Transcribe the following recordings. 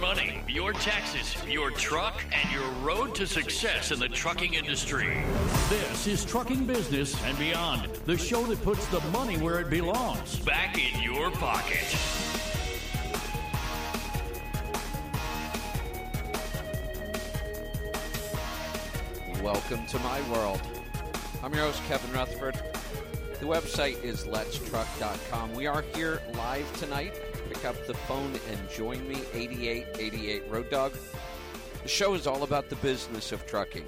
money, your taxes, your truck, and your road to success in the trucking industry. This is Trucking Business and Beyond, the show that puts the money where it belongs back in your pocket. Welcome to my world. I'm your host, Kevin Rutherford. The website is letstruck.com. We are here live tonight. Pick up the phone and join me, 8888 Road Dog. The show is all about the business of trucking.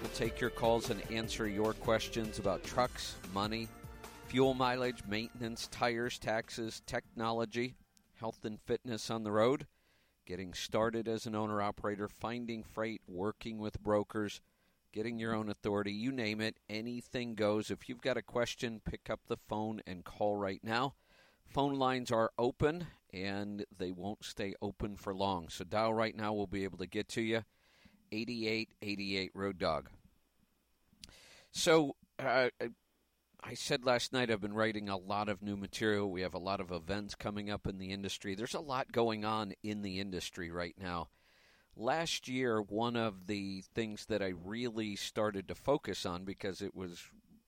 We'll take your calls and answer your questions about trucks, money, fuel mileage, maintenance, tires, taxes, technology, health and fitness on the road, getting started as an owner operator, finding freight, working with brokers getting your own authority, you name it, anything goes. If you've got a question, pick up the phone and call right now. Phone lines are open and they won't stay open for long. So dial right now, we'll be able to get to you. 8888 Road Dog. So, uh, I said last night I've been writing a lot of new material. We have a lot of events coming up in the industry. There's a lot going on in the industry right now last year, one of the things that I really started to focus on because it was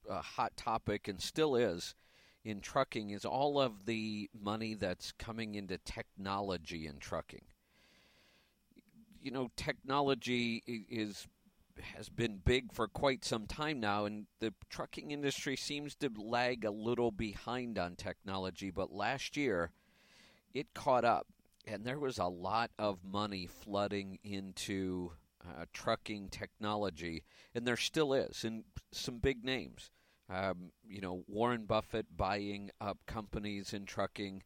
a hot topic and still is in trucking is all of the money that's coming into technology in trucking. You know, technology is has been big for quite some time now, and the trucking industry seems to lag a little behind on technology. But last year, it caught up and there was a lot of money flooding into uh, trucking technology, and there still is, and some big names. Um, you know, Warren Buffett buying up companies in trucking,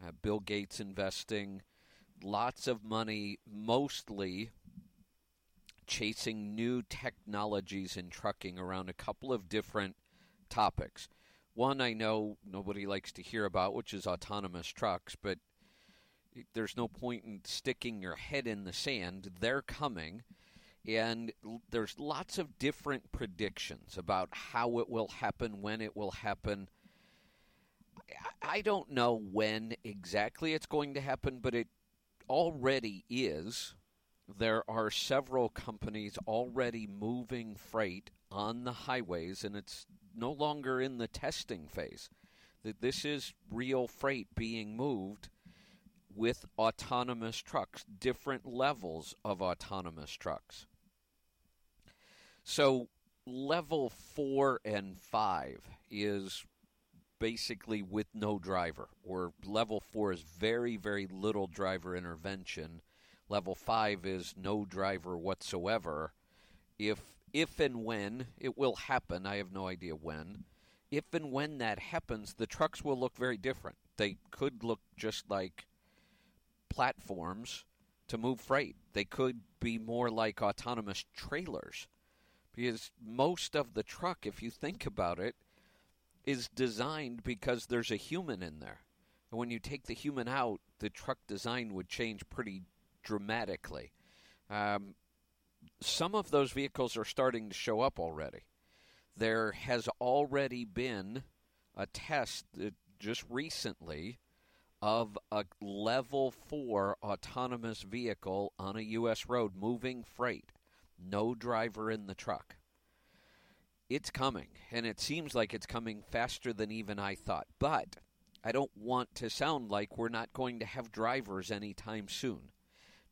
uh, Bill Gates investing, lots of money, mostly chasing new technologies in trucking around a couple of different topics. One I know nobody likes to hear about, which is autonomous trucks, but there's no point in sticking your head in the sand. They're coming. And there's lots of different predictions about how it will happen, when it will happen. I don't know when exactly it's going to happen, but it already is. There are several companies already moving freight on the highways, and it's no longer in the testing phase. That This is real freight being moved with autonomous trucks, different levels of autonomous trucks. So, level four and five is basically with no driver, or level four is very, very little driver intervention. Level five is no driver whatsoever. If if and when it will happen, I have no idea when. If and when that happens, the trucks will look very different. They could look just like platforms to move freight. They could be more like autonomous trailers because most of the truck, if you think about it, is designed because there's a human in there. And when you take the human out, the truck design would change pretty dramatically. Um, some of those vehicles are starting to show up already. There has already been a test just recently of a level 4 autonomous vehicle on a U.S. road moving freight. No driver in the truck. It's coming, and it seems like it's coming faster than even I thought. But I don't want to sound like we're not going to have drivers anytime soon.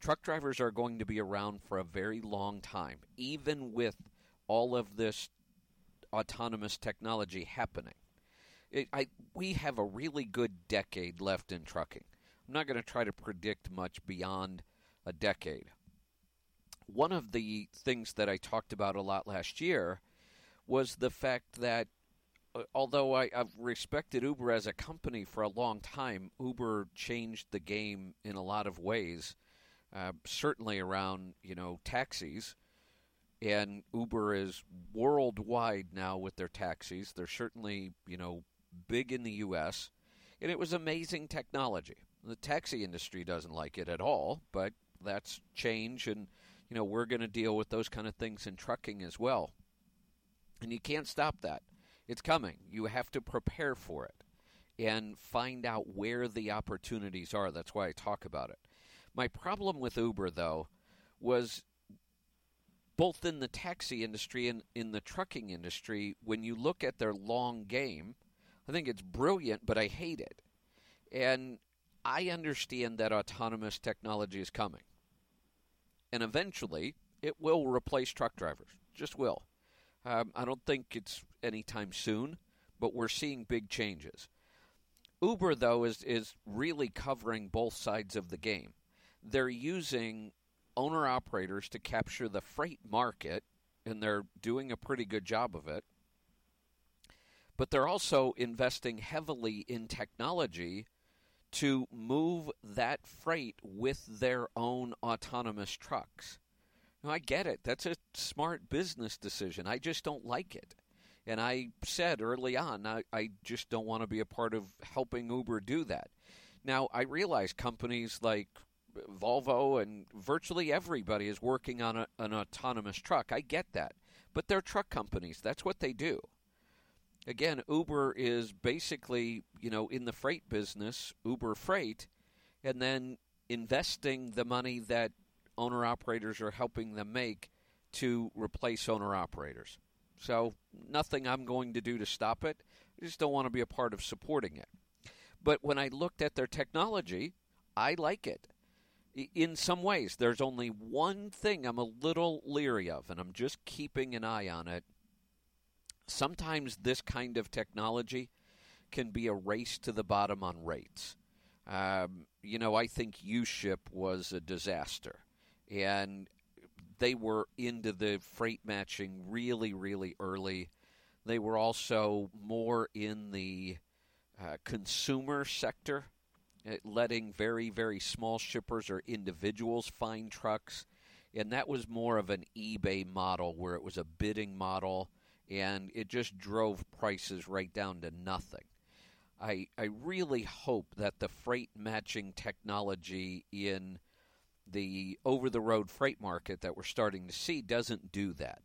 Truck drivers are going to be around for a very long time, even with all of this autonomous technology happening it, I we have a really good decade left in trucking. I'm not going to try to predict much beyond a decade. One of the things that I talked about a lot last year was the fact that uh, although I, have respected Uber as a company for a long time, Uber changed the game in a lot of ways. Uh, certainly around you know taxis, and Uber is worldwide now with their taxis. They're certainly you know big in the U.S., and it was amazing technology. The taxi industry doesn't like it at all, but that's change, and you know we're going to deal with those kind of things in trucking as well. And you can't stop that. It's coming. You have to prepare for it and find out where the opportunities are. That's why I talk about it. My problem with Uber, though, was both in the taxi industry and in the trucking industry, when you look at their long game, I think it's brilliant, but I hate it. And I understand that autonomous technology is coming. And eventually, it will replace truck drivers. Just will. Um, I don't think it's anytime soon, but we're seeing big changes. Uber, though, is, is really covering both sides of the game. They're using owner operators to capture the freight market, and they're doing a pretty good job of it. But they're also investing heavily in technology to move that freight with their own autonomous trucks. Now, I get it. That's a smart business decision. I just don't like it. And I said early on, I, I just don't want to be a part of helping Uber do that. Now, I realize companies like Volvo and virtually everybody is working on a, an autonomous truck. I get that. But they're truck companies. That's what they do. Again, Uber is basically, you know, in the freight business, Uber Freight, and then investing the money that owner operators are helping them make to replace owner operators. So, nothing I'm going to do to stop it. I just don't want to be a part of supporting it. But when I looked at their technology, I like it. In some ways, there's only one thing I'm a little leery of, and I'm just keeping an eye on it. Sometimes this kind of technology can be a race to the bottom on rates. Um, you know, I think UShip was a disaster, and they were into the freight matching really, really early. They were also more in the uh, consumer sector, uh, letting very, very small shippers or individuals find trucks. And that was more of an eBay model where it was a bidding model and it just drove prices right down to nothing. I, I really hope that the freight matching technology in the over the road freight market that we're starting to see doesn't do that.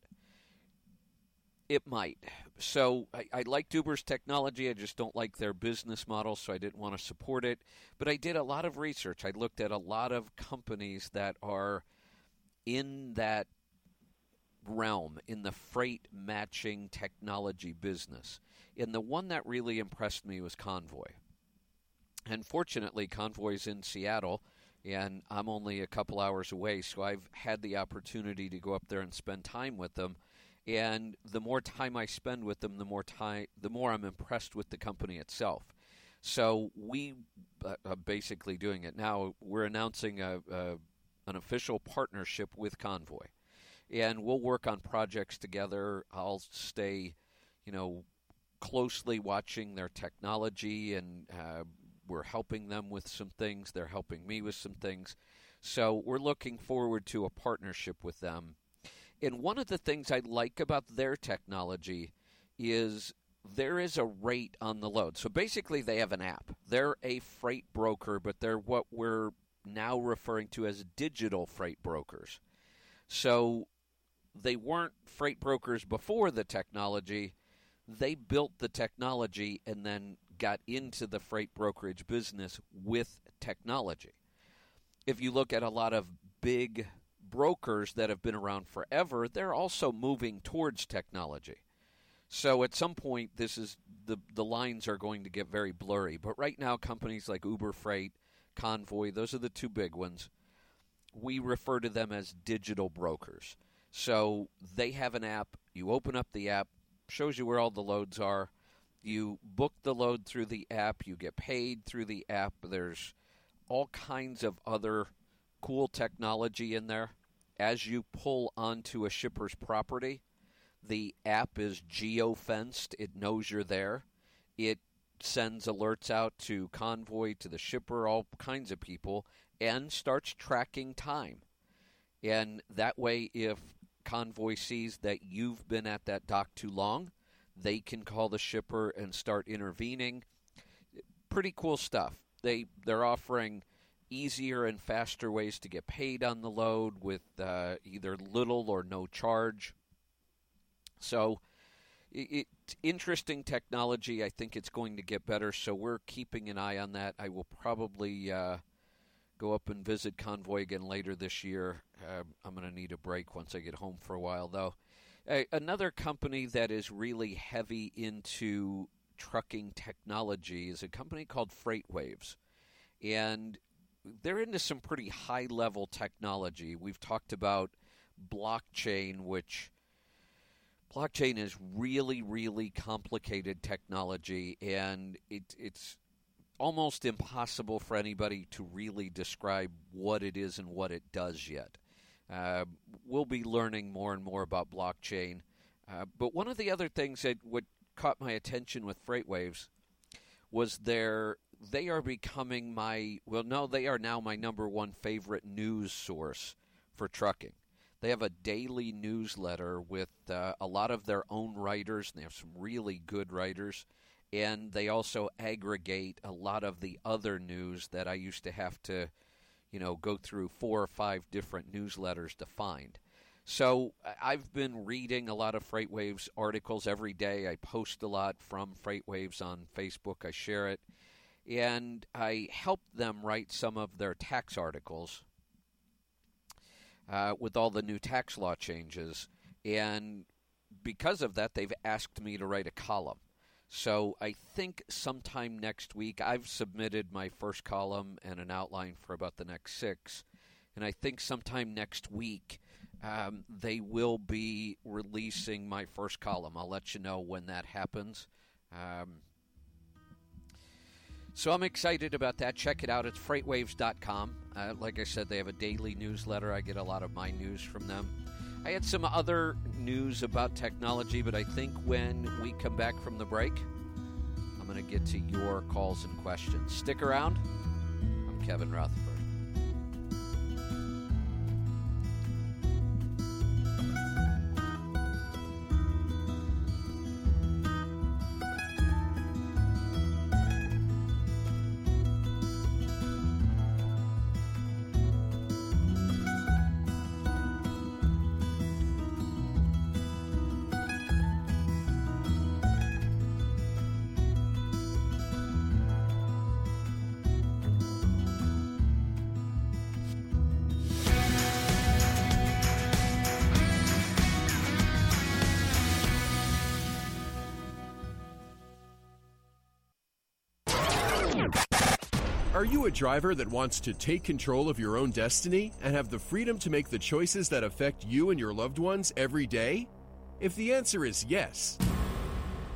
It might. So I, I like Uber's technology. I just don't like their business model, so I didn't want to support it. But I did a lot of research. I looked at a lot of companies that are in that realm, in the freight matching technology business. And the one that really impressed me was Convoy. And fortunately, Convoy's in Seattle and I'm only a couple hours away, so I've had the opportunity to go up there and spend time with them. And the more time I spend with them, the more time, the more I'm impressed with the company itself. So we uh, are basically doing it now. We're announcing a, a an official partnership with Convoy, and we'll work on projects together. I'll stay, you know, closely watching their technology and uh, we're helping them with some things. They're helping me with some things. So we're looking forward to a partnership with them. And one of the things I like about their technology is there is a rate on the load. So basically, they have an app. They're a freight broker, but they're what we're now referring to as digital freight brokers. So they weren't freight brokers before the technology. They built the technology and then got into the freight brokerage business with technology. If you look at a lot of big brokers that have been around forever, they're also moving towards technology. So at some point, this is the the lines are going to get very blurry. But right now, companies like Uber Freight, Convoy, those are the two big ones. We refer to them as digital brokers. So they have an app. You open up the app, shows you where all the loads are. You book the load through the app, you get paid through the app. There's all kinds of other cool technology in there. As you pull onto a shipper's property, the app is geo fenced, it knows you're there. It sends alerts out to convoy, to the shipper, all kinds of people, and starts tracking time. And that way, if convoy sees that you've been at that dock too long, they can call the shipper and start intervening. Pretty cool stuff. They they're offering easier and faster ways to get paid on the load with uh, either little or no charge. So it's interesting technology. I think it's going to get better. So we're keeping an eye on that. I will probably uh, go up and visit Convoy again later this year. Uh, I'm going to need a break once I get home for a while, though. Another company that is really heavy into trucking technology is a company called FreightWaves. And they're into some pretty high level technology. We've talked about blockchain, which blockchain is really, really complicated technology, and it, it's almost impossible for anybody to really describe what it is and what it does yet. Uh, we'll be learning more and more about blockchain. Uh, but one of the other things that what caught my attention with FreightWaves was their they are becoming my well no they are now my number one favorite news source for trucking they have a daily newsletter with uh, a lot of their own writers and they have some really good writers and they also aggregate a lot of the other news that I used to have to, you know, go through four or five different newsletters to find. So I've been reading a lot of FreightWaves articles every day. I post a lot from FreightWaves on Facebook. I share it, and I help them write some of their tax articles uh, with all the new tax law changes. And because of that, they've asked me to write a column. So I think sometime next week, I've submitted my first column and an outline for about the next six. And I think sometime next week, um, they will be releasing my first column. I'll let you know when that happens. Um, so I'm excited about that. Check it out. It's freightwaves.com. Uh, like I said, they have a daily newsletter. I get a lot of my news from them. I had some other news about technology, but I think when we come back from the break, I'm going to get to your calls and questions. Stick around. I'm Kevin Rutherford. Are you a driver that wants to take control of your own destiny and have the freedom to make the choices that affect you and your loved ones every day? If the answer is yes,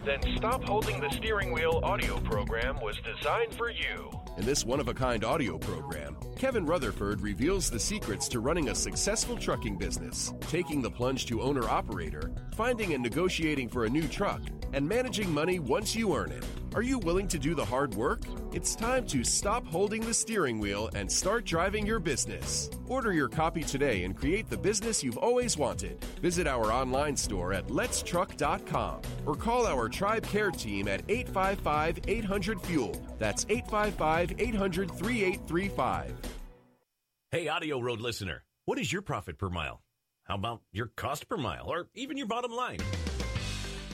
then Stop Holding the Steering Wheel audio program was designed for you. In this one of a kind audio program, Kevin Rutherford reveals the secrets to running a successful trucking business, taking the plunge to owner operator, finding and negotiating for a new truck, and managing money once you earn it. Are you willing to do the hard work? It's time to stop holding the steering wheel and start driving your business. Order your copy today and create the business you've always wanted. Visit our online store at letstruck.com or call our Tribe Care team at 855 800 Fuel. That's 855 800 3835. Hey, Audio Road listener, what is your profit per mile? How about your cost per mile or even your bottom line?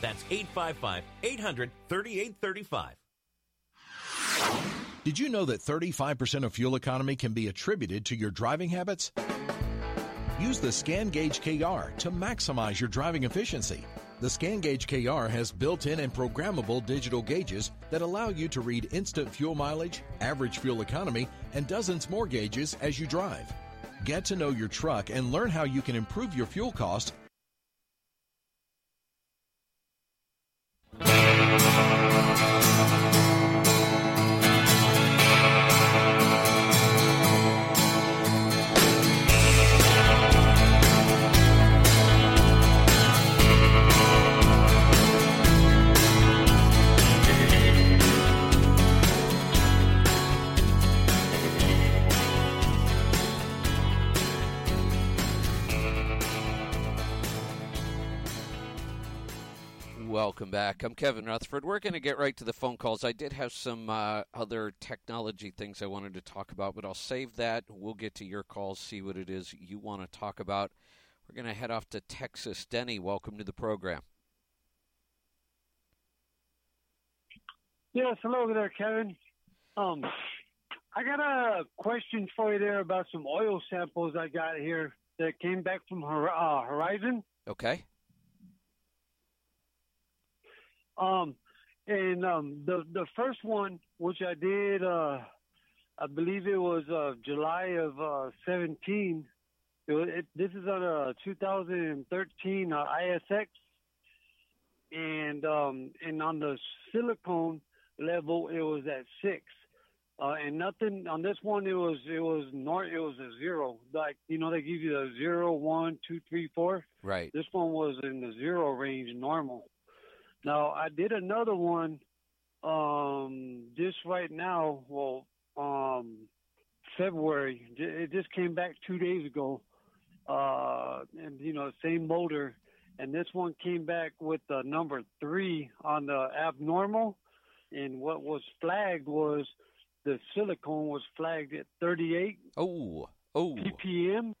That's 855 800 3835. Did you know that 35% of fuel economy can be attributed to your driving habits? Use the Scan Gauge KR to maximize your driving efficiency. The Scan Gauge KR has built in and programmable digital gauges that allow you to read instant fuel mileage, average fuel economy, and dozens more gauges as you drive. Get to know your truck and learn how you can improve your fuel cost welcome back. I'm Kevin Rutherford. We're going to get right to the phone calls. I did have some uh, other technology things I wanted to talk about, but I'll save that. We'll get to your calls, see what it is you want to talk about. We're going to head off to Texas. Denny, welcome to the program. Yes, hello there, Kevin. Um, I got a question for you there about some oil samples I got here that came back from uh, Horizon. Okay. Um, and um, the the first one, which I did, uh, I believe it was uh, July of uh, 17. It, was- it, this is on a 2013 uh, ISX, and um, and on the silicone level, it was at six. Uh, and nothing on this one. It was it was nor it was a zero. Like you know, they give you the zero, one, two, three, four. Right. This one was in the zero range, normal. Now I did another one, um, just right now. Well, um, February. It just came back two days ago, uh, and you know, same motor. And this one came back with the number three on the abnormal, and what was flagged was the silicone was flagged at 38 Oh, oh, ppm.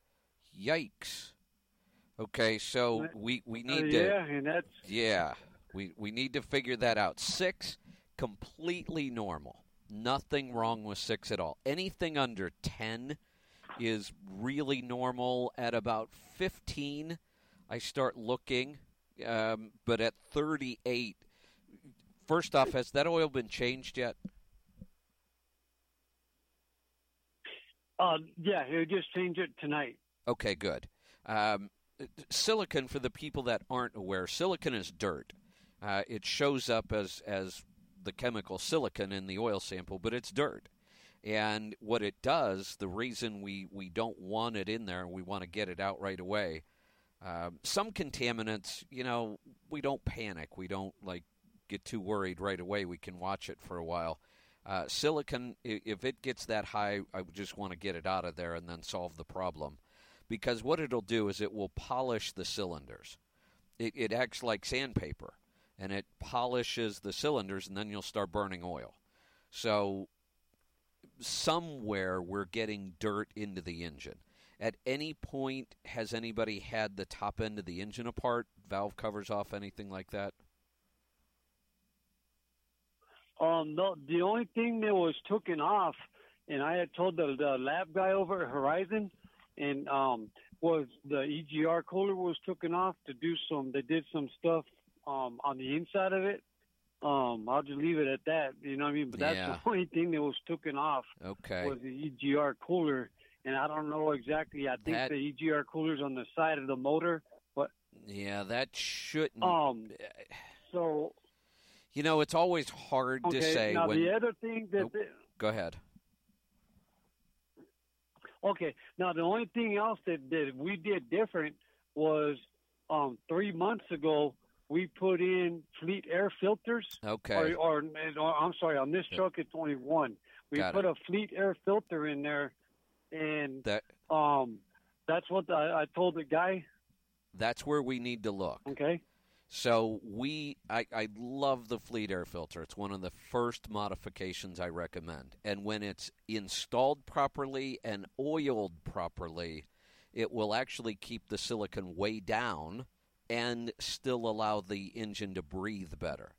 yikes. Okay, so we, we Uh, need to. yeah, and that's Yeah, we we need to figure that out. Six, completely normal. Nothing wrong with six at all. Anything under ten is really normal. At about fifteen, I start looking, um, but at thirty-eight, first off, has that oil been changed yet? uh, yeah. He'll just change it tonight. Okay, good. Um, silicon, for the people that aren't aware, silicon is dirt. Uh, it shows up as as the chemical silicon in the oil sample, but it's dirt. And what it does, the reason we, we don't want it in there, we want to get it out right away. Um, some contaminants, you know, we don't panic. We don't like get too worried right away. We can watch it for a while. Uh, silicon, if it gets that high, I just want to get it out of there and then solve the problem. Because what it'll do is it will polish the cylinders. It, it acts like sandpaper, and it polishes the cylinders, and then you'll start burning oil. So somewhere we're getting dirt into the engine. At any point, has anybody had the top end of the engine apart, valve covers off, anything like that? Um, no, the only thing that was taken off, and I had told the, the lab guy over at Horizon, and um, was the EGR cooler was taken off to do some. They did some stuff um on the inside of it. Um, I'll just leave it at that. You know what I mean? But that's Yeah. the only thing that was taken off Okay. was the EGR cooler, and I don't know exactly. I think That- the EGR cooler's on the side of the motor, but Yeah, that shouldn't. um, so you know, it's always hard okay. to say now when. the other thing that. Nope. Go ahead. Okay. Now the only thing else that, that we did different was um, three months ago we put in fleet air filters. Okay. Or, or, or I'm sorry, on this truck it's only one. We Got put a fleet air filter in there, and That um, that's what I, I told the guy. that's where we need to look. Okay. So we, I, I love the Fleet Air Filter. It's one of the first modifications I recommend. And when it's installed properly and oiled properly, it will actually keep the silicon way down and still allow the engine to breathe better.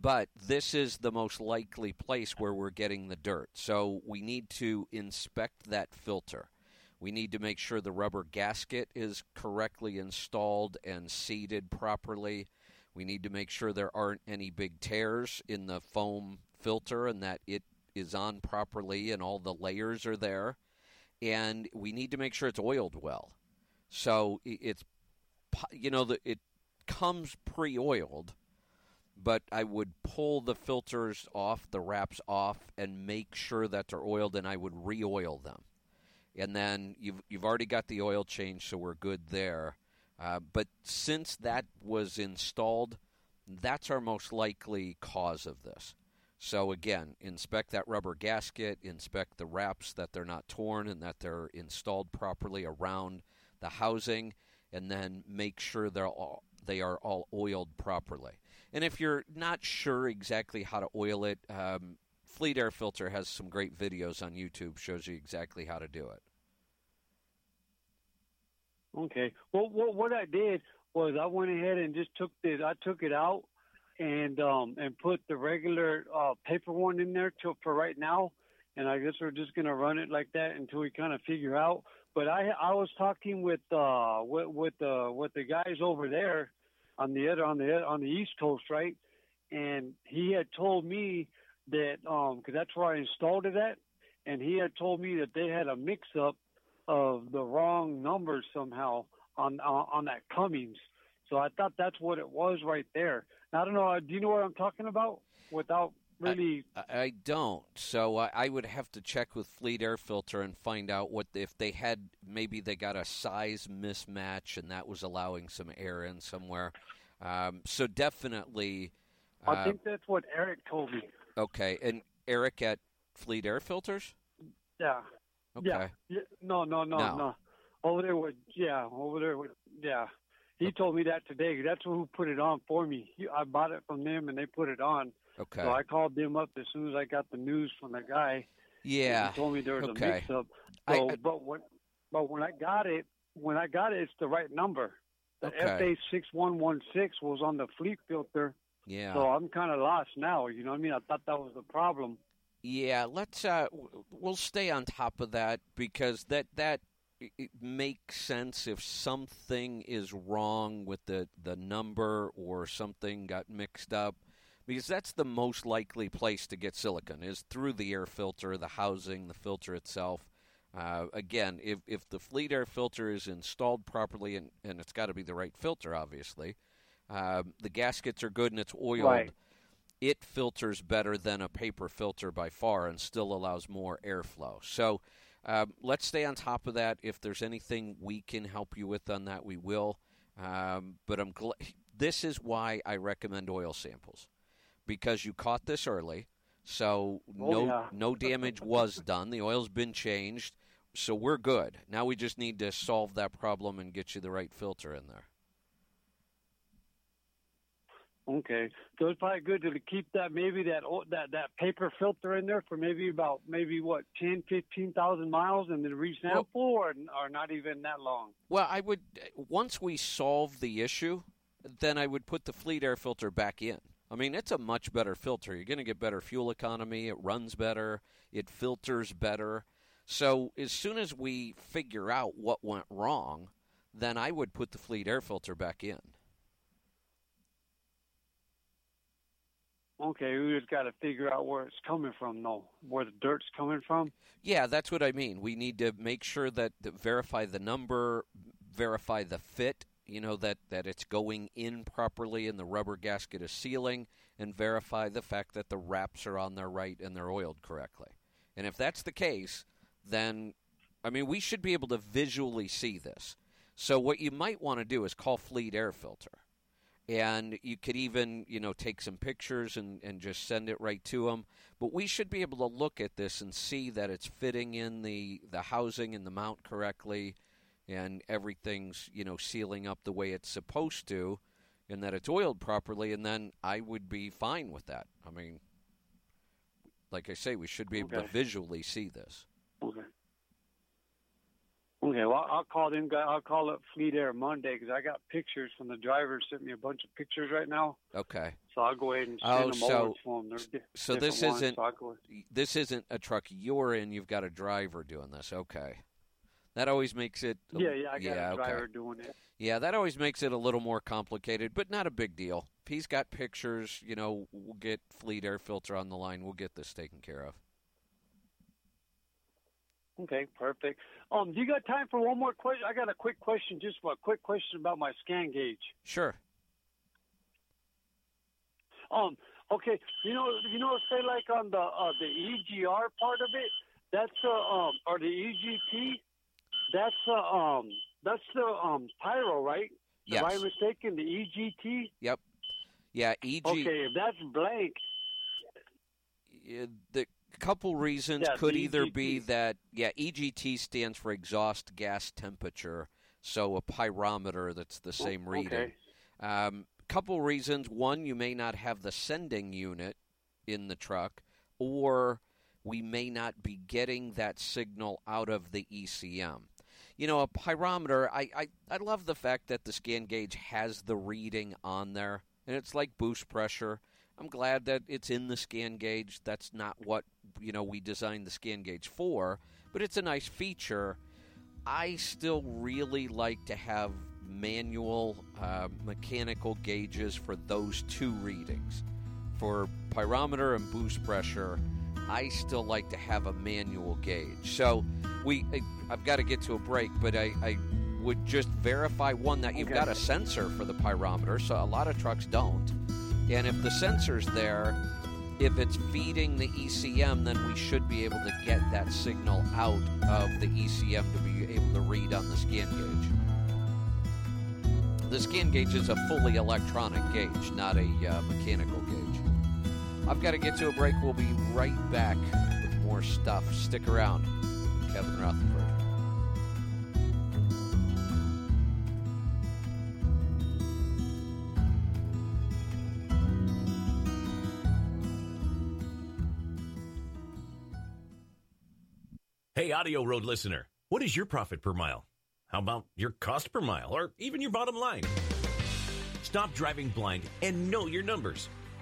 But this is the most likely place where we're getting the dirt. So we need to inspect that filter. We need to make sure the rubber gasket is correctly installed and seated properly. We need to make sure there aren't any big tears in the foam filter and that it is on properly and all the layers are there. And we need to make sure it's oiled well. So it's, you know, the, it comes pre oiled, but I would pull the filters off, the wraps off, and make sure that they're oiled, and I would re oil them and then you've you've already got the oil change, so we're good there. Uh, but since that was installed, that's our most likely cause of this. So again, inspect that rubber gasket, inspect the wraps that they're not torn and that they're installed properly around the housing, and then make sure they're all, they are all oiled properly. And if you're not sure exactly how to oil it, um, Fleet Air Filter has some great videos on YouTube, shows you exactly how to do it. Okay. Well, what, I did was I went ahead and just took it. I took it out and um and put the regular uh paper one in there to for right now. And I guess we're just gonna run it like that until we kind of figure out. But I I was talking with uh with with uh with the guys over there on the other on the on the East Coast, right? And he had told me that um because that's where I installed it at, and he had told me that they had a mix up of the wrong numbers somehow on on, on that Cummins. So I thought that's what it was right there. I don't know. uh, Do you know what I'm talking about? Without really, I, I don't. So I, I would have to check with Fleet Air Filter and find out what if they had maybe they got a size mismatch and that was allowing some air in somewhere. Um, so definitely. I uh, think that's what Eric told me. okay, and Eric at Fleet Air Filters. Yeah. Okay. Yeah. yeah. No, no, no, No. no, Over there with yeah, over there with yeah. He told me that today. That's who put it on for me. I bought it from them and they put it on. Okay. So I called them up as soon as I got the news from the guy. yeah. He told me there was okay. a mix up. I- So, I- but when but when I got it, when I got it, it's the right number. The Okay. FA six one one six was on the fleet filter, Yeah. so I'm kind of lost now. You know what I mean? I thought that was the problem. Yeah, let's uh we'll stay on top of that because that that it makes sense if something is wrong with the the number or something got mixed up because that's the most likely place to get silicon is through the air filter, the housing, the filter itself. Uh, again, if if the fleet air filter is installed properly and, and it's got to be the right filter, obviously, um, the gaskets are good and it's oiled Right. it filters better than a paper filter by far and still allows more airflow. So um, let's stay on top of that. If there's anything we can help you with on that, we will. Um, but I'm gl- this is why I recommend oil samples because you caught this early. So Oh, no yeah. no damage was done. The oil's been changed. So we're good. Now we just need to solve that problem and get you the right filter in there. Okay, so it's probably good to keep that maybe that that that paper filter in there for maybe about maybe what ten fifteen thousand miles and then resample or or not even that long. Well, I would once we solve the issue, then I would put the fleet air filter back in. I mean, it's a much better filter. You're going to get better fuel economy. It runs better. It filters better. So as soon as we figure out what went wrong, then I would put the fleet air filter back in. Okay, we just got to figure out where it's coming from, though, where the dirt's coming from. Yeah, that's what I mean. We need to make sure that, that verify the number, verify the fit, you know that that it's going in properly and the rubber gasket is sealing and verify the fact that the wraps are on their right and they're oiled correctly. And if that's the case, then I mean we should be able to visually see this. So what you might want to do is call Fleet Air Filter. And you could even, you know, take some pictures and, and just send it right to them. But we should be able to look at this and see that it's fitting in the, the housing and the mount correctly and everything's, you know, sealing up the way it's supposed to and that it's oiled properly. And then I would be fine with that. I mean, like I say, we should be able to visually see this. Okay. Okay, well, I'll call them. guy- I'll call up Fleet Air Monday because I got pictures from the driver. Sent me a bunch of pictures right now, Okay. so I'll go ahead and oh, send Oh, them so- over to them. They're di- so this isn't- so this isn't a truck you're in. You've got a driver doing this. Okay, that always makes it. a- Yeah, yeah, I got yeah, a okay. driver doing it. Yeah, that always makes it a little more complicated, but not a big deal. If he's got pictures, you know, we'll get Fleet Air Filter on the line. We'll get this taken care of. Okay, perfect. Um, do you got time for one more question? I got a quick question, just a quick question about my scan gauge. Sure. Um, okay, you know, you know, say like on the uh, the EGR part of it, that's uh, um, or the EGT, that's uh, um, that's the um pyro, right? Yes. Am I mistaken? The EGT. Yep. Yeah. EG. Okay, if that's blank, The couple reasons Yeah, could the either be that yeah, EGT stands for exhaust gas temperature, so a pyrometer that's the same reading. Oh, Okay. Um, couple reasons. One, you may not have the sending unit in the truck, or we may not be getting that signal out of the ECM. You know, a pyrometer, I, I, I love the fact that the scan gauge has the reading on there, and it's like boost pressure. I'm glad that it's in the scan gauge. That's not what, you know, we designed the scan gauge for, but it's a nice feature. I still really like to have manual uh, mechanical gauges for those two readings. For pyrometer and boost pressure, I still like to have a manual gauge. So we, I've got to get to a break, but I, I would just verify one that you've okay. got a sensor for the pyrometer. So a lot of trucks don't, and if the sensor's there, if it's feeding the ECM, then we should be able to get that signal out of the ECM to be able to read on the scan gauge. The scan gauge is a fully electronic gauge, not a uh, mechanical gauge. I've got to get to a break. We'll be right back with more stuff. Stick around. Kevin Rutherford. Hey, Audio Road listener, what is your profit per mile? How about your cost per mile or even your bottom line? Stop driving blind and know your numbers.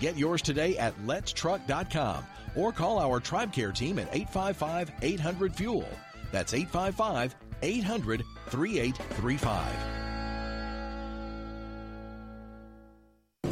Get yours today at letstruck.com or call our Tribe Care team at 855 800 Fuel. That's 855 800 3835.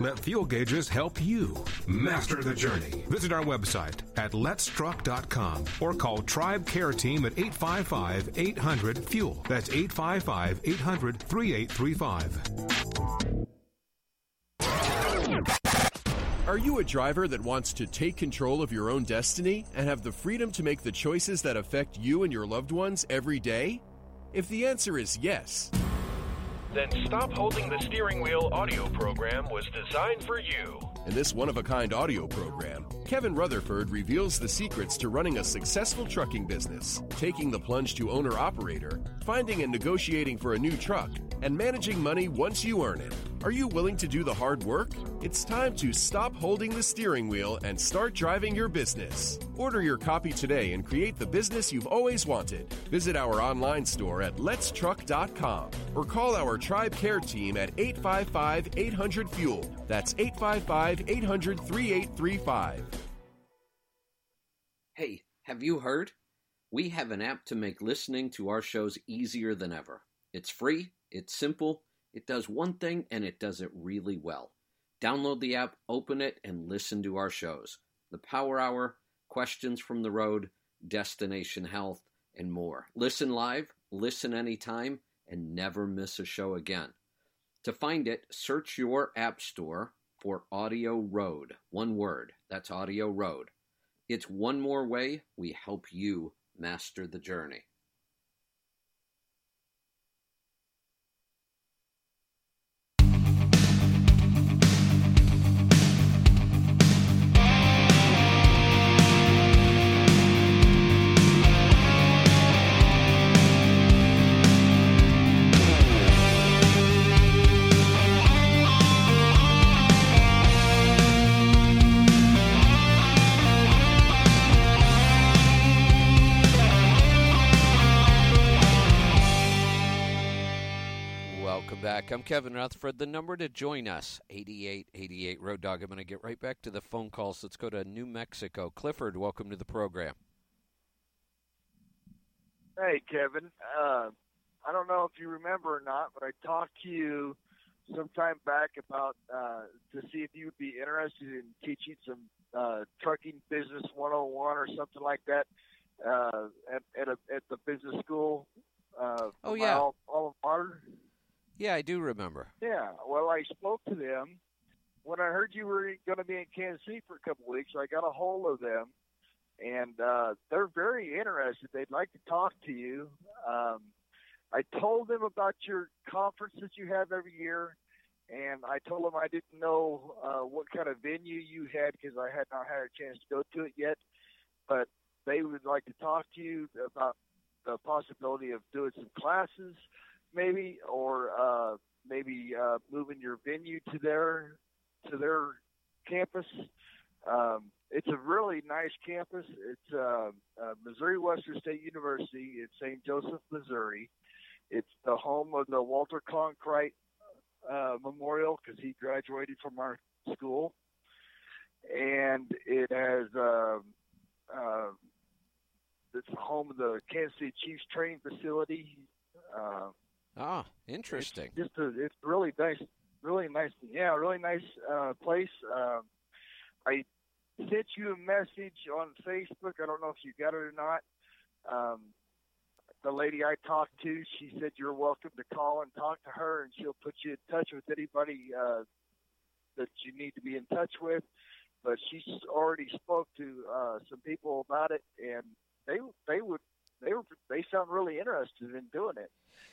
Let Fuel Gauges help you master the journey. Visit our website at letstruck.com or call Tribe Care Team at 855 800 FUEL. That's 855 800 3835. Are you a driver that wants to take control of your own destiny and have the freedom to make the choices that affect you and your loved ones every day? If the answer is yes, then Stop Holding the Steering Wheel audio program was designed for you. In this one of a kind audio program, Kevin Rutherford reveals the secrets to running a successful trucking business, taking the plunge to owner operator, finding and negotiating for a new truck, and managing money once you earn it. Are you willing to do the hard work? It's time to stop holding the steering wheel and start driving your business. Order your copy today and create the business you've always wanted. Visit our online store at letstruck.com or call our Tribe Care team at 855 800 Fuel. That's 855 800 3835. Hey, have you heard? We have an app to make listening to our shows easier than ever. It's free, it's simple it does one thing and it does it really well. Download the app, open it, and listen to our shows The Power Hour, Questions from the Road, Destination Health, and more. Listen live, listen anytime, and never miss a show again. To find it, search your app store for Audio Road. One word. That's Audio Road. It's one more way we help you master the journey. Kevin Rutherford. The number to join us, 8888 Road Dog. I'm going to get right back to the phone calls. Let's go to New Mexico. Clifford, welcome to the program. Hey, Kevin. Uh, I don't know if you remember or not, but I talked to you sometime back about uh, to see if you would be interested in teaching some uh, trucking business 101 or something like that uh, at at, a, at the business school. Uh, oh yeah, all, all Martyr. Yeah, I do remember. Yeah. Well, I spoke to them when I heard you were going to be in Kansas City for a couple of weeks. I got a hold of them, and uh, they're very interested. They'd like to talk to you. Um, I told them about your conference that you have every year, and I told them I didn't know uh, what kind of venue you had because I had not had a chance to go to it yet. But they would like to talk to you about the possibility of doing some classes, maybe, or uh, maybe uh, moving your venue to their to their campus. Um, it's a really nice campus. It's uh, uh, Missouri Western State University in St. Joseph, Missouri. It's the home of the Walter Cronkite uh, Memorial because he graduated from our school, and it has uh, uh, it's the home of the Kansas City Chiefs training facility. Uh, ah, interesting. It's just a, it's really nice, really nice. Yeah, really nice uh, place. Uh, I sent you a message on Facebook. I don't know if you got it or not. Um, the lady I talked to, she said you're welcome to call and talk to her, and she'll put you in touch with anybody uh, that you need to be in touch with. But she's already spoke to uh, some people about it, and they they would they were they sound really interested in doing it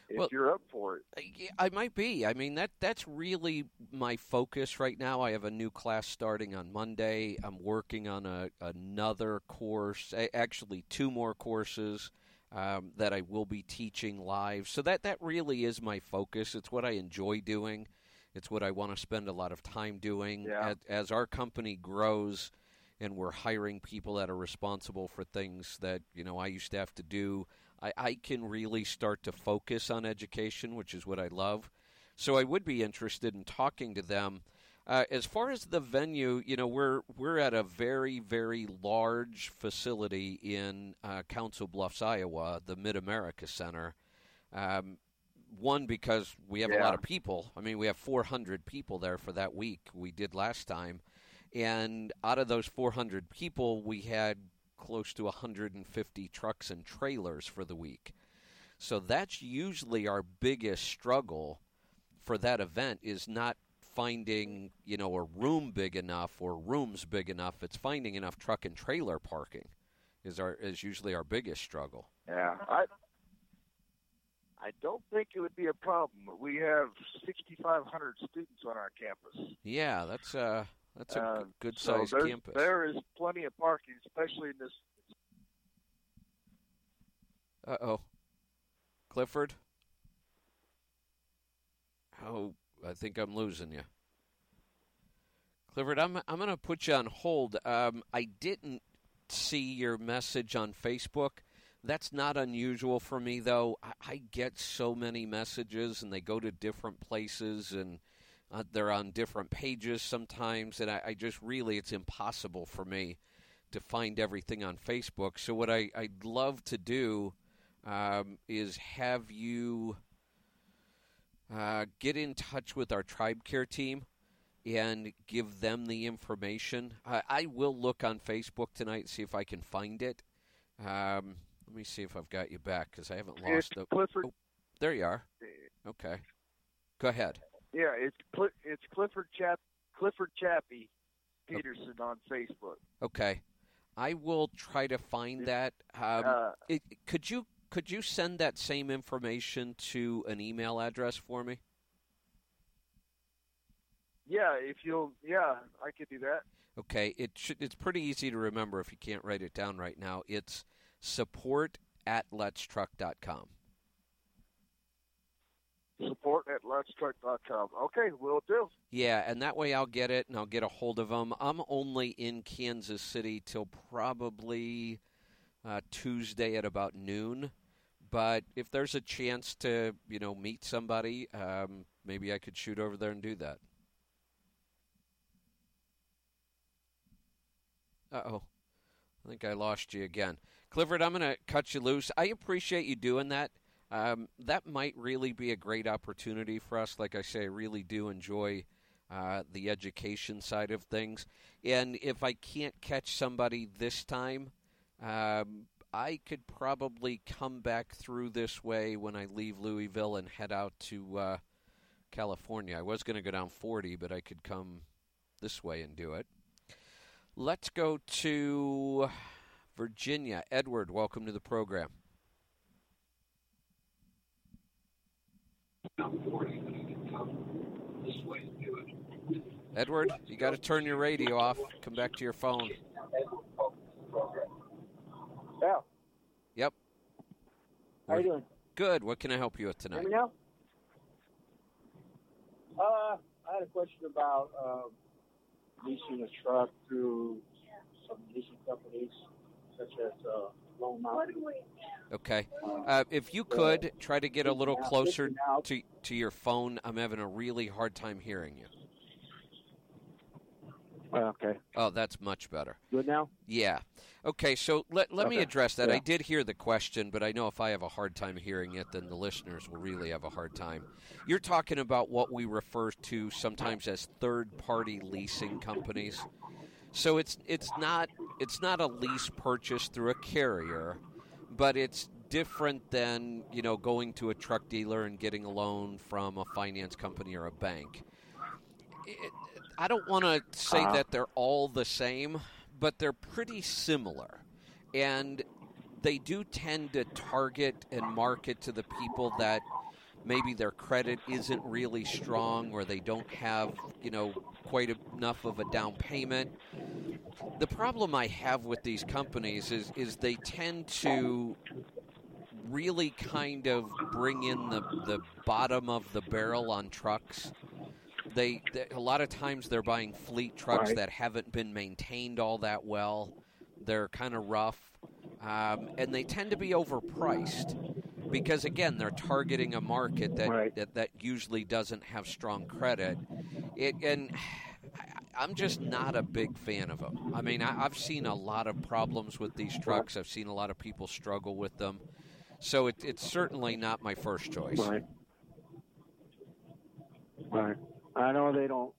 if well, you're up for it. I might be. I mean that that's really my focus right now. I have a new class starting on Monday. I'm working on a another course, actually two more courses um, that I will be teaching live. So that that really is my focus. It's what I enjoy doing. It's what I want to spend a lot of time doing. Yeah. As, as our company grows, and we're hiring people that are responsible for things that you know I used to have to do. I, I can really start to focus on education, which is what I love. So I would be interested in talking to them. Uh, as far as the venue, you know, we're we're at a very very large facility in uh, Council Bluffs, Iowa, the Mid America Center. Um, one because we have Yeah. a lot of people. I mean, we have 400 people there for that week. We did last time, and out of those 400 people, we had close to 150 trucks and trailers for the week. So that's usually our biggest struggle for that event is not finding, you know, a room big enough or rooms big enough. It's finding enough truck and trailer parking is our is usually our biggest struggle. Yeah, I I don't think it would be a problem. We have 6,500 students on our campus. Yeah, that's uh that's a Uh, good so sized campus. There is plenty of parking, especially in this. Uh oh. Clifford? Oh, I think I'm losing you. Clifford, I'm I'm going to put you on hold. Um, I didn't see your message on Facebook. That's not unusual for me, though. I, I get so many messages, and they go to different places, and uh, they're on different pages sometimes, and I, I just really it's impossible for me to find everything on Facebook. So what I, I'd love to do um, is have you uh, get in touch with our tribe care team and give them the information. I, I will look on Facebook tonight and see if I can find it. Um, let me see if I've got you back because I haven't lost the. Oh, there you are. Okay, go ahead. Yeah, it's Cli- it's Clifford Chap Clifford Chappie Peterson on Facebook. Okay, I will try to find that. Um, Uh, it, could you could you send that same information to an email address for me? Yeah, if you'll, yeah, I could do that. Okay, it should, it's pretty easy to remember if you can't write it down right now. It's support at letstruck.com. Support at letstruck.com. Okay, we'll do. Yeah, and that way I'll get it and I'll get a hold of them. I'm only in Kansas City till probably uh, Tuesday at about noon, but if there's a chance to, you know, meet somebody, um, maybe I could shoot over there and do that. Uh oh. I think I lost you again. Clifford, I'm going to cut you loose. I appreciate you doing that. Um, that might really be a great opportunity for us. Like I say, I really do enjoy uh, the education side of things. And if I can't catch somebody this time, um, I could probably come back through this way when I leave Louisville and head out to uh, California. I was going to go down 40, but I could come this way and do it. Let's go to Virginia. Edward, welcome to the program. Edward, you got to turn your radio off. Come back to your phone. Yeah. Yep. How you doing? Good. What can I help you with tonight? Hear me now? Uh, I had a question about uh, leasing a truck through some leasing companies, such as uh, Lone Mountain. Okay. Uh, if you could try to get a little closer to to your phone, I'm having a really hard time hearing you. Okay. Oh, that's much better. Good now? Yeah. Okay, so let, let me address that. Yeah. I did hear the question, but I know if I have a hard time hearing it, then the listeners will really have a hard time. You're talking about what we refer to sometimes as third party leasing companies. So it's it's not it's not a lease purchase through a carrier, but it's different than, you know, going to a truck dealer and getting a loan from a finance company or a bank. It, I don't want to say Uh-huh. that they're all the same, but they're pretty similar. And they do tend to target and market to the people that maybe their credit isn't really strong or they don't have, you know, quite enough of a down payment. The problem I have with these companies is is they tend to really kind of bring in the the bottom of the barrel on trucks. They, they a lot of times they're buying fleet trucks Right. that haven't been maintained all that well. They're kind of rough, um, and they tend to be overpriced because again they're targeting a market that Right. that, that usually doesn't have strong credit. It and I'm just not a big fan of them. I mean, I, I've seen a lot of problems with these trucks. I've seen a lot of people struggle with them. So it, it's certainly not my first choice. Right. Right. I know they don't.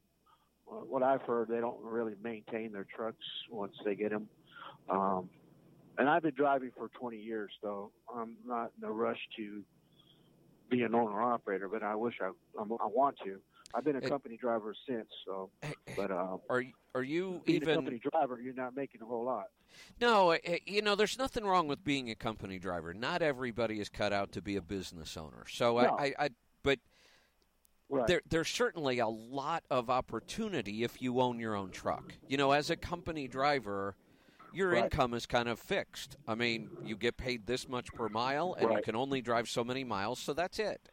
What I've heard, they don't really maintain their trucks once they get them. Um, and I've been driving for 20 years, so I'm not in a rush to be an owner operator. But I wish I I'm, I want to. I've been a company driver since, so. But uh, Are y- are you being a company driver, you're not making a whole lot. No, eh, you know, there's nothing wrong with being a company driver. Not everybody is cut out to be a business owner. So No. I, I, I, but Right. there, there's certainly a lot of opportunity if you own your own truck. You know, as a company driver, your Right. income is kind of fixed. I mean, you get paid this much per mile, and you can only drive so many miles, so that's it.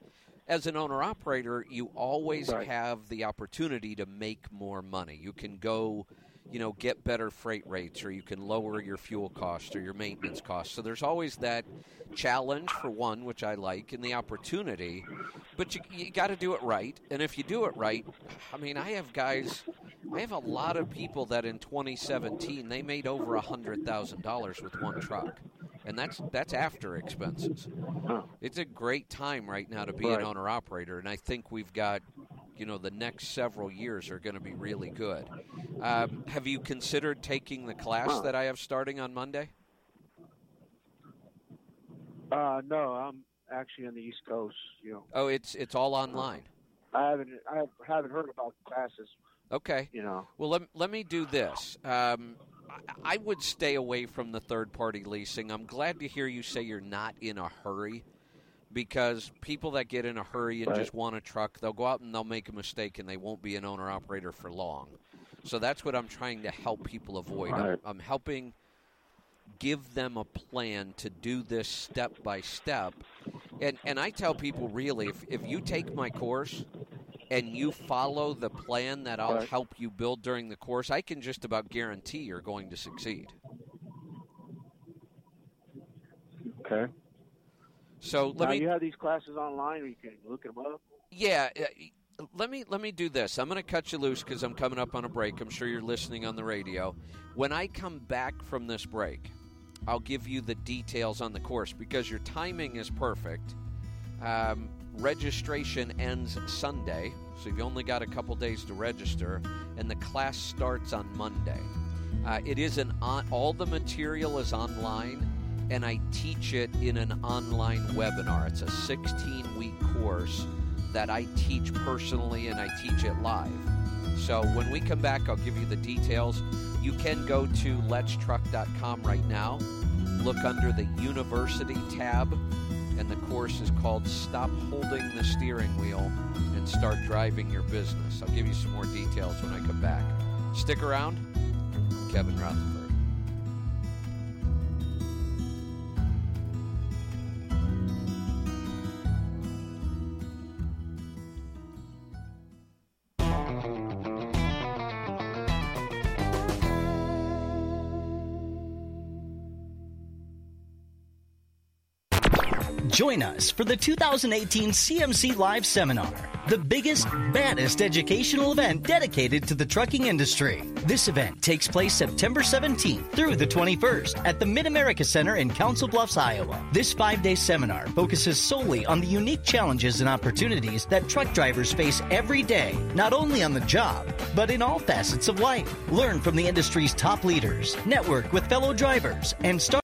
As an owner operator, you always Right. have the opportunity to make more money. You can go, you know, get better freight rates, or you can lower your fuel costs or your maintenance costs. So there's always that challenge for one, which I like, and the opportunity. But you, you got to do it right. And if you do it right, I mean, I have guys, I have a lot of people that in 2017 they made over a hundred thousand dollars with one truck, and that's that's after expenses. It's a great time right now to be an owner operator, and I think we've got. You know, the next several years are going to be really good. Um, have you considered taking the class that I have starting on Monday? Uh, no, I'm actually on the East Coast. You know, Oh, it's it's all online. I haven't I haven't heard about the classes. Okay. You know, Well, let, let me do this. Um, I, I would stay away from the third party leasing. I'm glad to hear you say you're not in a hurry because people that get in a hurry and Right. just want a truck, they'll go out and they'll make a mistake and they won't be an owner operator for long. So that's what I'm trying to help people avoid. I'm, I'm helping give them a plan to do this step by step. And and I tell people really if, if you take my course and you follow the plan that I'll Right. help you build during the course, I can just about guarantee you're going to succeed. okay. So let now, me. you have these classes online, or you can look them up. Yeah, uh, let me let me do this. I'm going to cut you loose because I'm coming up on a break. I'm sure you're listening on the radio. When I come back from this break, I'll give you the details on the course because your timing is perfect. Um, registration ends Sunday, so you've only got a couple days to register, and the class starts on Monday. Uh, it is an on, all the material is online, and I teach it in an online webinar. It's a 16 week course that I teach personally, and I teach it live. So when we come back, I'll give you the details. You can go to letstruck.com right now, look under the university tab, and the course is called Stop Holding the Steering Wheel and Start Driving Your Business. I'll give you some more details when I come back. Stick around. Kevin Rutherford. Join us for the 2018 CMC Live Seminar, the biggest, baddest educational event dedicated to the trucking industry. This event takes place September 17th through the 21st at the Mid America Center in Council Bluffs, Iowa. This five day seminar focuses solely on the unique challenges and opportunities that truck drivers face every day, not only on the job, but in all facets of life. Learn from the industry's top leaders, network with fellow drivers, and start.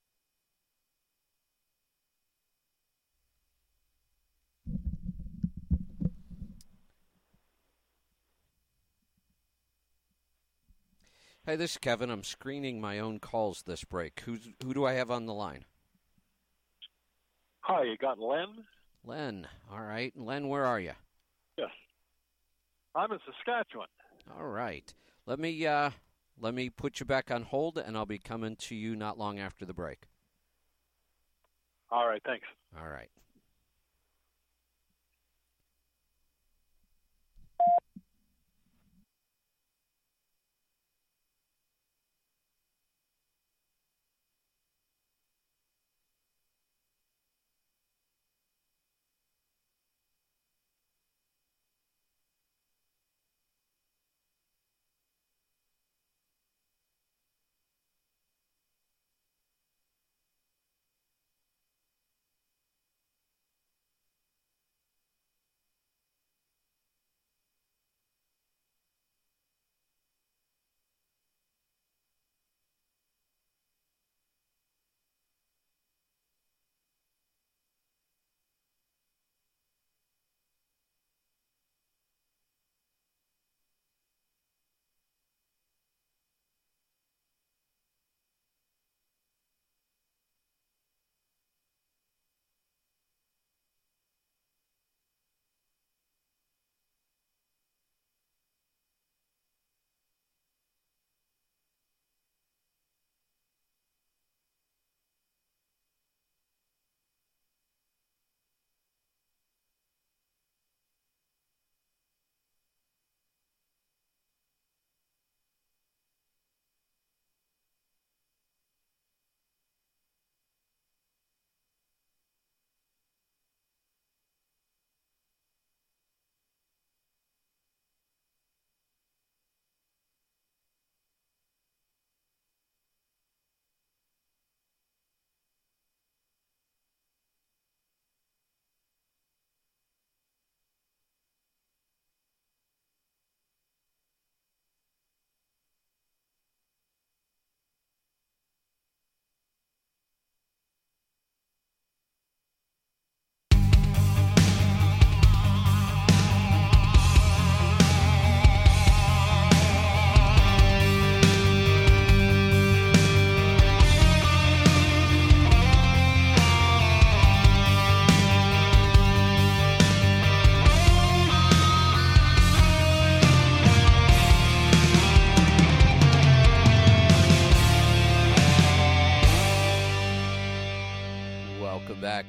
Hey, this is Kevin. I'm screening my own calls this break. Who's who do I have on the line? Hi, you got Len? Len. All right. Len, where are you? Yes. I'm in Saskatchewan. All right. Let me uh let me put you back on hold and I'll be coming to you not long after the break. All right, thanks. All right.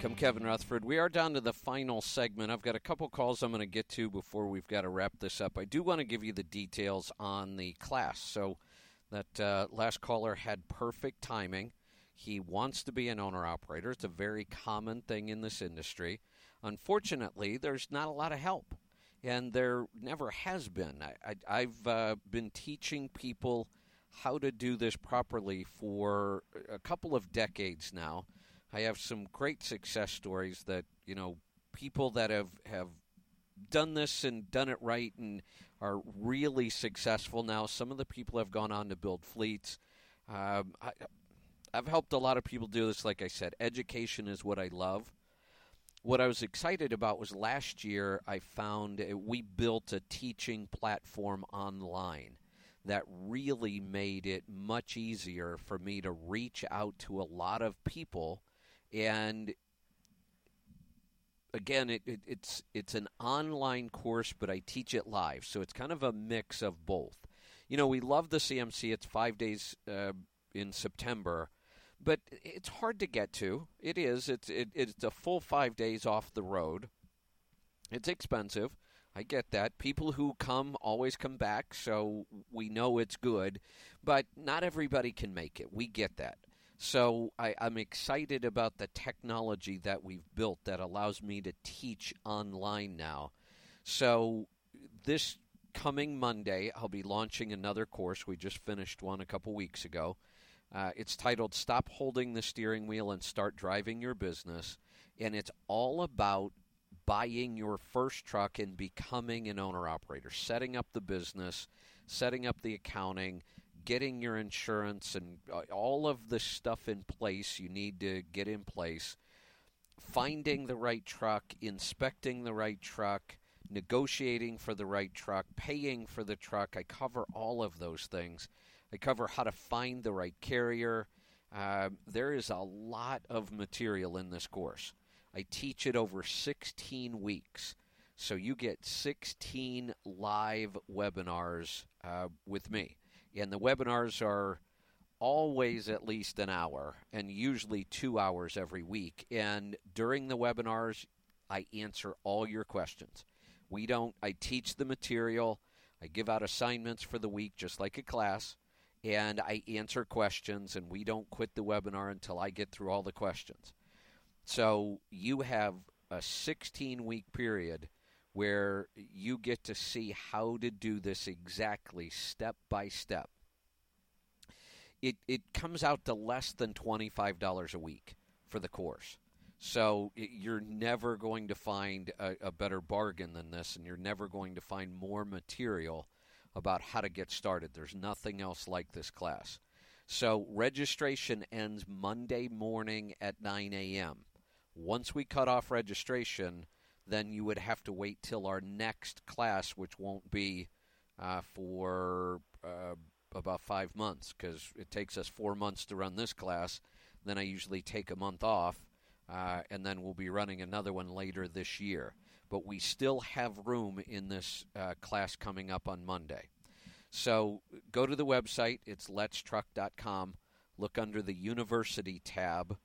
I'm Kevin Rutherford. We are down to the final segment. I've got a couple calls I'm going to get to before we've got to wrap this up. I do want to give you the details on the class. So, that uh, last caller had perfect timing. He wants to be an owner operator. It's a very common thing in this industry. Unfortunately, there's not a lot of help, and there never has been. I, have uh, been teaching people how to do this properly for a couple of decades now. I have some great success stories that you know people that have have done this and done it right and are really successful now. Some of the people have gone on to build fleets. Um, I, I've helped a lot of people do this. Like I said, education is what I love. What I was excited about was last year I found we built a teaching platform online that really made it much easier for me to reach out to a lot of people and again it, it, it's it's an online course but i teach it live. So it's kind of a mix of both. You know we love the cmc it's five days uh, in september but it's hard to get to. It is. It's it, it's a full five days off the road. It's expensive. I get that. People who come always come back, so we know it's good, but not everybody can make it. We get that. So I, am excited about the technology that we've built that allows me to teach online now. So this coming Monday, I'll be launching another course. We just finished one a couple weeks ago. Uh, it's titled Stop Holding the Steering Wheel and Start Driving Your Business. And it's all about buying your first truck and becoming an owner operator, setting up the business, setting up the accounting, getting your insurance, and uh, all of the stuff in place you need to get in place, finding the right truck, inspecting the right truck, negotiating for the right truck, paying for the truck. I cover all of those things. I cover how to find the right carrier. Uh, there is a lot of material in this course. I teach it over 16 weeks. So you get 16 live webinars uh, with me. And the webinars are always at least an hour and usually two hours every week. And during the webinars, I answer all your questions. We don't, I teach the material, I give out assignments for the week just like a class, and I answer questions, and we don't quit the webinar until I get through all the questions. So you have a 16 week period where you get to see how to do this exactly step by step. It, it comes out to less than $25 a week for the course. So you're never going to find a, a, better bargain than this, and you're never going to find more material about how to get started. There's nothing else like this class. So registration ends Monday morning at 9 a.m. Once we cut off registration, then you would have to wait till our next class, which won't be uh, for uh, about five months because it takes us four months to run this class. Then I usually take a month off, uh, and then we'll be running another one later this year. But we still have room in this uh, class coming up on Monday. So go to the website, it's letstruck.com. Look under the University tab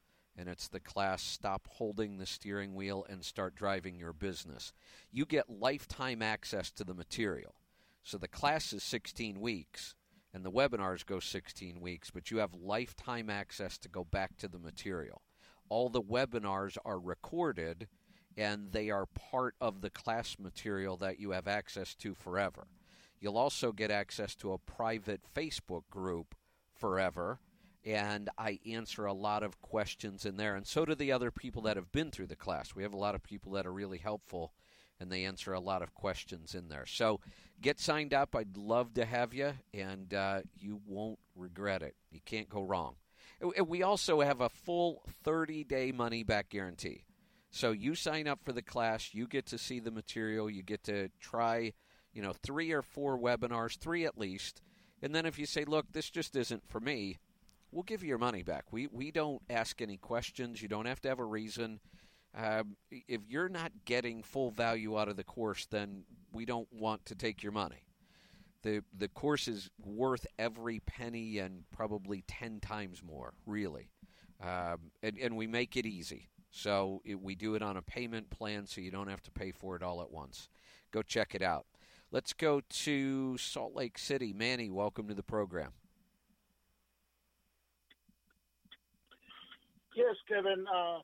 and it's the class Stop Holding the Steering Wheel and Start Driving Your Business. You get lifetime access to the material. So the class is 16 weeks, and the webinars go 16 weeks, but you have lifetime access to go back to the material. All the webinars are recorded, and they are part of the class material that you have access to forever. You'll also get access to a private Facebook group forever and I answer a lot of questions in there. And so do the other people that have been through the class. We have a lot of people that are really helpful, and they answer a lot of questions in there. So get signed up. I'd love to have you, and uh, you won't regret it. You can't go wrong. We also have a full 30 day money back guarantee. So you sign up for the class, you get to see the material, you get to try, you know, three or four webinars, three at least. And then if you say, look, this just isn't for me, we'll give you your money back. We we don't ask any questions. You don't have to have a reason. Um, if you're not getting full value out of the course, then we don't want to take your money. the The course is worth every penny and probably ten times more, really. Um, and, and we make it easy. So it, we do it on a payment plan, so you don't have to pay for it all at once. Go check it out. Let's go to Salt Lake City. Manny, welcome to the program. Kevin. Uh,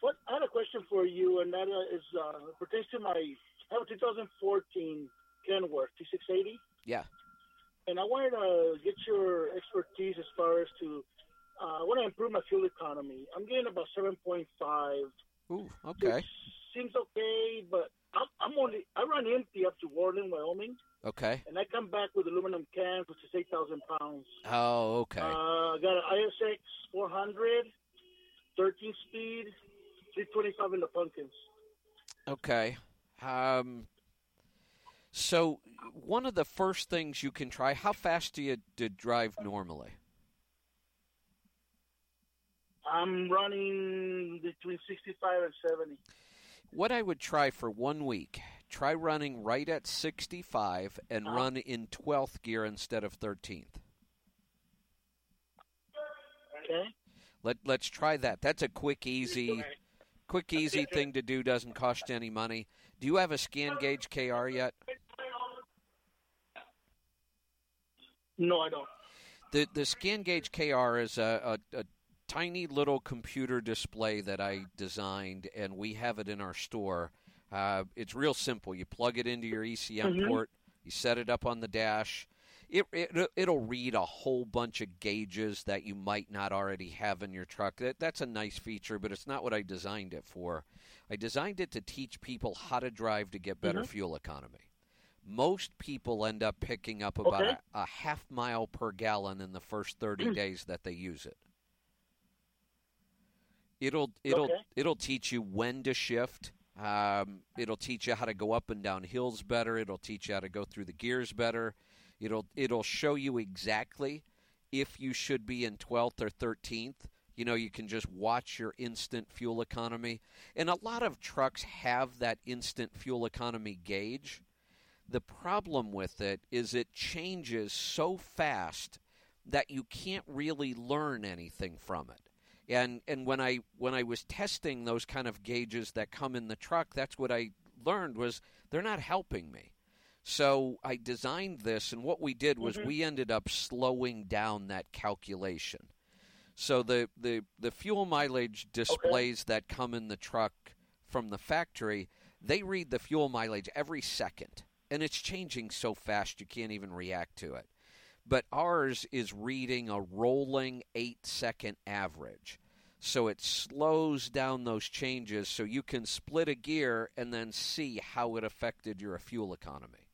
what I had a question for you, and that uh, uh, pertains to my I have a 2014 Kenworth T680, Yeah. and I wanted to get your expertise as far as to uh, I want to improve my fuel economy. I'm getting about 7.5. Ooh, okay. Which seems okay, but I'm, I'm only I run empty up to Worland, Wyoming, Okay. and I come back with aluminum cans, which is 8,000 pounds. Oh, okay. Uh, I got an ISX 400, 13 speed, 325 in the pumpkins. Okay. Um, so one of the first things you can try. How fast do you do drive normally? I'm running between 65 and 70. What I would try for one week, try running right at 65 and Uh-huh. run in 12th gear instead of 13th. Okay. Let let's try that. That's a quick, easy, quick, easy thing to do. Doesn't cost any money. Do you have a scan gauge KR yet? No, I don't. The the scan gauge KR is a, a, a tiny little computer display that I designed, and we have it in our store. Uh, it's real simple. You plug it into your ECM Mhm. port. You set it up on the dash. It, it it'll read a whole bunch of gauges that you might not already have in your truck. That that's a nice feature, but it's not what I designed it for. I designed it to teach people how to drive to get better Mhm. fuel economy. Most people end up picking up about Okay. a, a half mile per gallon in the first 30 days that they use it. It'll it'll Okay. it'll teach you when to shift. Um, it'll teach you how to go up and down hills better. It'll teach you how to go through the gears better. It'll it'll show you exactly if you should be in 12th or 13th. You know, you can just watch your instant fuel economy. And a lot of trucks have that instant fuel economy gauge. The problem with it is it changes so fast that you can't really learn anything from it. And and when I when I was testing those kind of gauges that come in the truck, that's what I learned was they're not helping me. So I designed this and what we did was Mhm. we ended up slowing down that calculation. So the, the, the fuel mileage displays that come in the truck from the factory, they read the fuel mileage every second. And it's changing so fast you can't even react to it. But ours is reading a rolling eight second average. So it slows down those changes so you can split a gear and then see how it affected your fuel economy.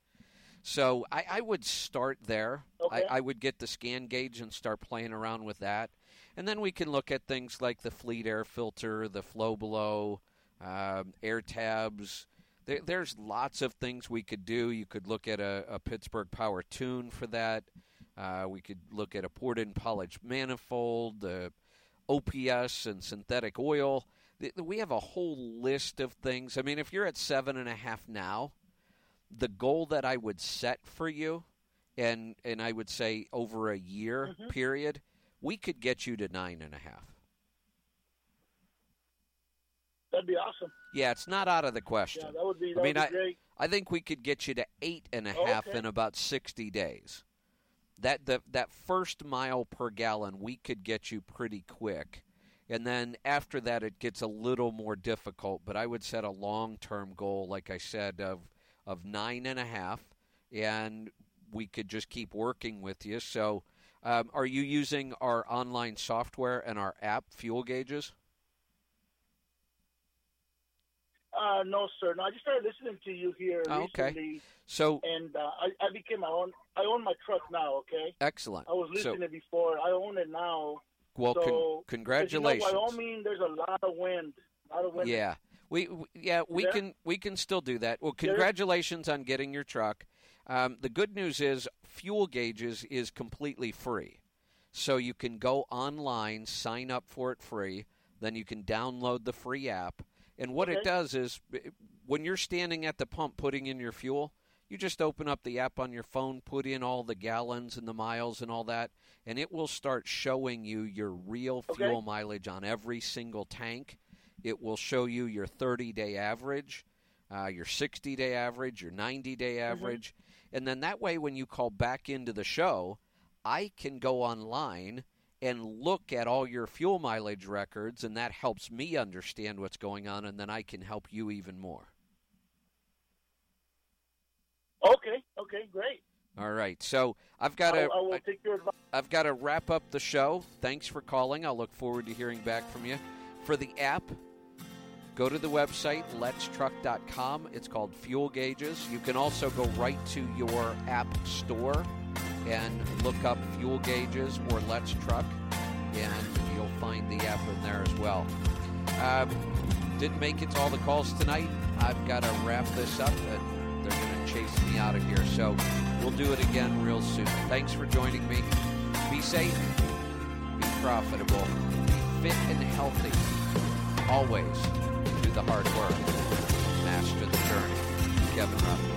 So I, I would start there. Okay. I, I would get the scan gauge and start playing around with that. And then we can look at things like the fleet air filter, the FlowBelow, um, air tabs. There, there's lots of things we could do. You could look at a, a Pittsburgh Power Tune for that. Uh, we could look at a ported and polished manifold, uh, OPS, and synthetic oil. We have a whole list of things. I mean, if you're at seven and a half now, the goal that I would set for you, and and I would say over a year Mm-hmm. period, we could get you to nine and a half. That'd be awesome. Yeah, it's not out of the question. Yeah, that would be. That I mean, would I. I think we could get you to eight and a Oh, half okay. in about sixty days. That the, that first mile per gallon, we could get you pretty quick, and then after that, it gets a little more difficult. But I would set a long term goal, like I said, of of nine and a half, and we could just keep working with you. So, um, are you using our online software and our app, Fuel Gauges? Uh, no, sir. No, I just started listening to you here Oh, okay. So- and uh, I, I became my own. I own my truck now. Okay. Excellent. I was listening So- before. I own it now. Well, con- so, congratulations. You know, Wyoming, there's a lot of wind. A lot of wind. Yeah. We, we yeah we Yeah. can we can still do that. Well, congratulations on getting your truck. Um, the good news is fuel gauges is completely free, so you can go online, sign up for it free. Then you can download the free app, and what it does is when you're standing at the pump putting in your fuel, you just open up the app on your phone, put in all the gallons and the miles and all that, and it will start showing you your real Okay. fuel mileage on every single tank. It will show you your 30 day average, uh, your 60 day average, your 90 day average. And then that way, when you call back into the show, I can go online and look at all your fuel mileage records, and that helps me understand what's going on, and then I can help you even more. Okay, okay, great. All right. So I've got to. I will take your advice. I've got to wrap up the show. Thanks for calling. I'll look forward to hearing back from you. For the app, go to the website letstruck.com. It's called Fuel Gauges. You can also go right to your app store and look up Fuel Gauges or Let's Truck, and you'll find the app in there as well. Um, didn't make it to all the calls tonight. I've got to wrap this up, and they're going to chase me out of here. So we'll do it again real soon. Thanks for joining me. Be safe, be profitable, be fit and healthy. Always the hard work, master the journey. Kevin Ruff.